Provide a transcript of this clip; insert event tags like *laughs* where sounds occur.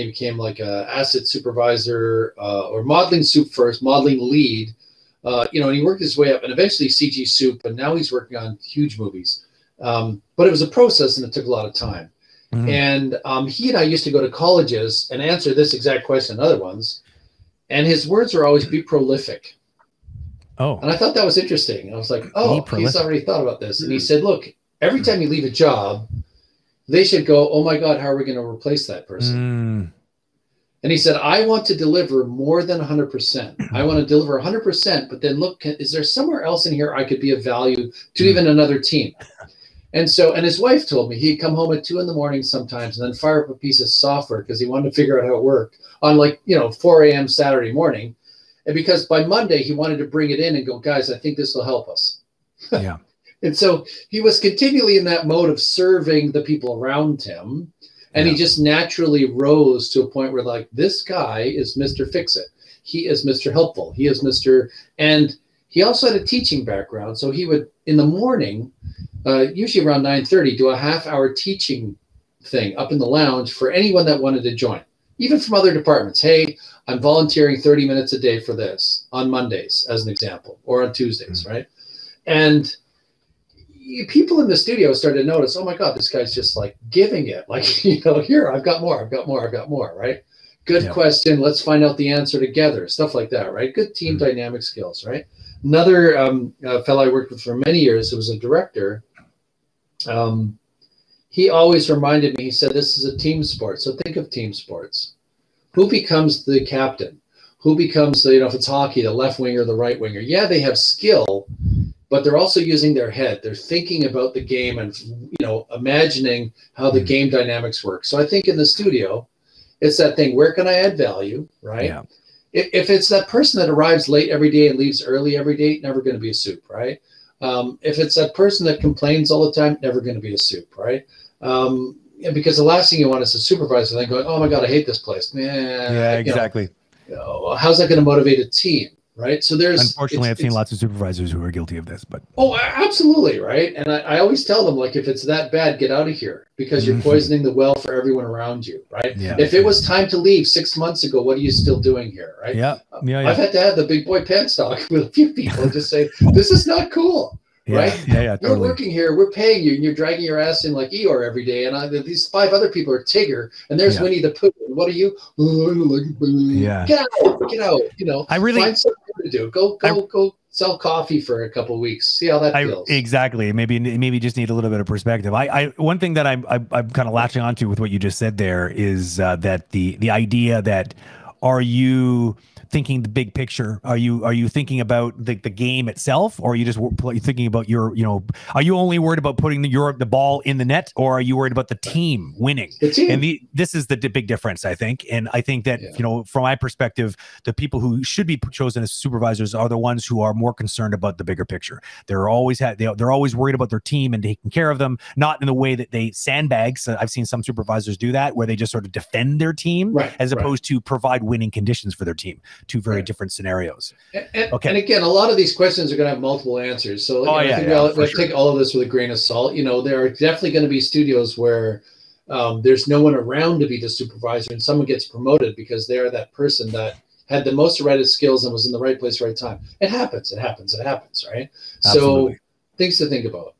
he became like a asset supervisor uh, or modeling soup first, modeling lead. Uh, you know, and he worked his way up, and eventually CG Soup, and now he's working on huge movies. Um, but it was a process, and it took a lot of time. Mm-hmm. And um, he and I used to go to colleges and answer this exact question and other ones. And his words were always be prolific. Oh. And I thought that was interesting. I was like, oh, he's already thought about this. And he said, look, every time you leave a job, they should go, oh my God, how are we going to replace that person? Mm. And he said, I want to deliver more than 100%. *clears throat* I want to deliver 100%, but then look, is there somewhere else in here I could be of value to mm. even another team? And so, and his wife told me he'd come home at two in the morning sometimes and then fire up a piece of software because he wanted to figure out how it worked on like, you know, 4 a.m. Saturday morning. And because by Monday he wanted to bring it in and go, guys, I think this will help us. *laughs* Yeah. and so he was continually in that mode of serving the people around him. And yeah. he just naturally rose to a point where, like, this guy is Mr. Fix It. He is Mr. Helpful. He is Mr. And he also had a teaching background. So he would, in the morning, uh, usually around 9.30 do a half hour teaching thing up in the lounge for anyone that wanted to join even from other departments hey i'm volunteering 30 minutes a day for this on mondays as an example or on tuesdays mm-hmm. right and people in the studio started to notice oh my god this guy's just like giving it like *laughs* you know here i've got more i've got more i've got more right good yeah. question let's find out the answer together stuff like that right good team mm-hmm. dynamic skills right another um, uh, fellow i worked with for many years who was a director um, he always reminded me, he said, this is a team sport. So think of team sports. Who becomes the captain? Who becomes the, you know, if it's hockey, the left winger, the right winger? Yeah, they have skill, but they're also using their head. They're thinking about the game and, you know, imagining how the hmm. game dynamics work. So I think in the studio, it's that thing where can I add value, right? Yeah. If, if it's that person that arrives late every day and leaves early every day, never going to be a soup, right? Um, if it's that person that complains all the time, never going to be a soup, right? Um, because the last thing you want is a supervisor then going, "Oh my god, I hate this place." Man, yeah, exactly. You know, how's that going to motivate a team? Right? So there's unfortunately, I've seen lots of supervisors who are guilty of this, but oh, absolutely, right. And I, I always tell them like, if it's that bad, get out of here because you're mm-hmm. poisoning the well for everyone around you, right? Yeah. If it was time to leave six months ago, what are you still doing here, right? Yeah, yeah. yeah. I've had to have the big boy pants talk *laughs* with a few people and just say, this is not cool. Yeah, right? Yeah, yeah. Totally. We're working here. We're paying you, and you're dragging your ass in like Eeyore every day. And I, these five other people are Tigger, and there's yeah. Winnie the Pooh. And what are you? *laughs* yeah. Get out! Get out! You know. I really find to do. Go, go, I, go. Sell coffee for a couple weeks. See how that I, feels. Exactly. Maybe maybe just need a little bit of perspective. I, I one thing that I'm I, am i am kind of latching onto with what you just said there is uh, that the the idea that are you thinking the big picture? Are you are you thinking about the, the game itself, or are you just thinking about your you know? Are you only worried about putting the your the ball in the net, or are you worried about the team winning? The team. And the, this is the big difference, I think. And I think that yeah. you know, from my perspective, the people who should be chosen as supervisors are the ones who are more concerned about the bigger picture. They're always had they, they're always worried about their team and taking care of them, not in the way that they sandbag. So I've seen some supervisors do that, where they just sort of defend their team right, as opposed right. to provide winning conditions for their team two very right. different scenarios. And, and, okay. And again, a lot of these questions are going to have multiple answers. So oh, yeah, I think yeah, let's sure. take all of this with a grain of salt. You know, there are definitely going to be studios where um, there's no one around to be the supervisor, and someone gets promoted because they're that person that had the most right skills and was in the right place, right time. It happens. It happens. It happens. Right. Absolutely. So things to think about.